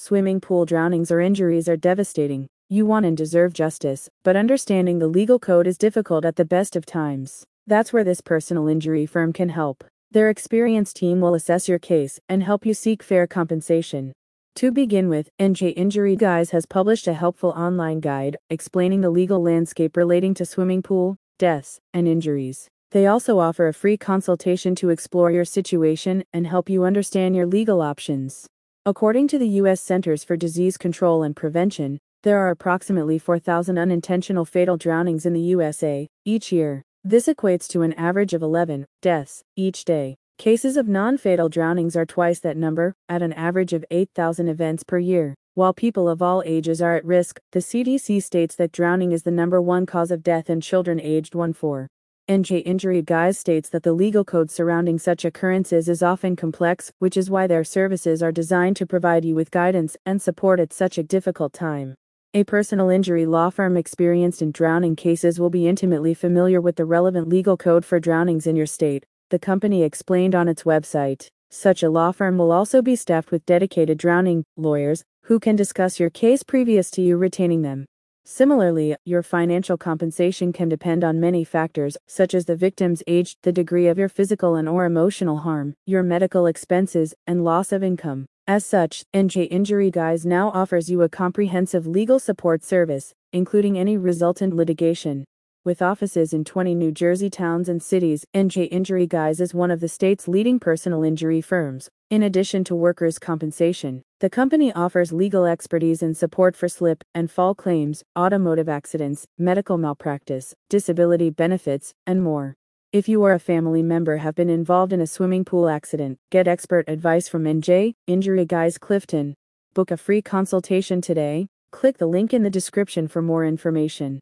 Swimming pool drownings or injuries are devastating. You want and deserve justice, but understanding the legal code is difficult at the best of times. That's where this personal injury firm can help. Their experienced team will assess your case and help you seek fair compensation. To begin with, NJ Injury Guys has published a helpful online guide explaining the legal landscape relating to swimming pool, deaths, and injuries. They also offer a free consultation to explore your situation and help you understand your legal options. According to the U.S. Centers for Disease Control and Prevention, there are approximately 4,000 unintentional fatal drownings in the USA each year. This equates to an average of 11 deaths each day. Cases of non fatal drownings are twice that number, at an average of 8,000 events per year. While people of all ages are at risk, the CDC states that drowning is the number one cause of death in children aged 1 4. NJ Injury Guys states that the legal code surrounding such occurrences is often complex, which is why their services are designed to provide you with guidance and support at such a difficult time. A personal injury law firm experienced in drowning cases will be intimately familiar with the relevant legal code for drownings in your state, the company explained on its website. Such a law firm will also be staffed with dedicated drowning lawyers who can discuss your case previous to you retaining them. Similarly, your financial compensation can depend on many factors, such as the victim's age, the degree of your physical and or emotional harm, your medical expenses, and loss of income. As such, NJ Injury Guys now offers you a comprehensive legal support service, including any resultant litigation. With offices in 20 New Jersey towns and cities, NJ Injury Guys is one of the state's leading personal injury firms. In addition to workers' compensation, the company offers legal expertise and support for slip and fall claims, automotive accidents, medical malpractice, disability benefits, and more. If you or a family member have been involved in a swimming pool accident, get expert advice from NJ Injury Guys Clifton. Book a free consultation today. Click the link in the description for more information.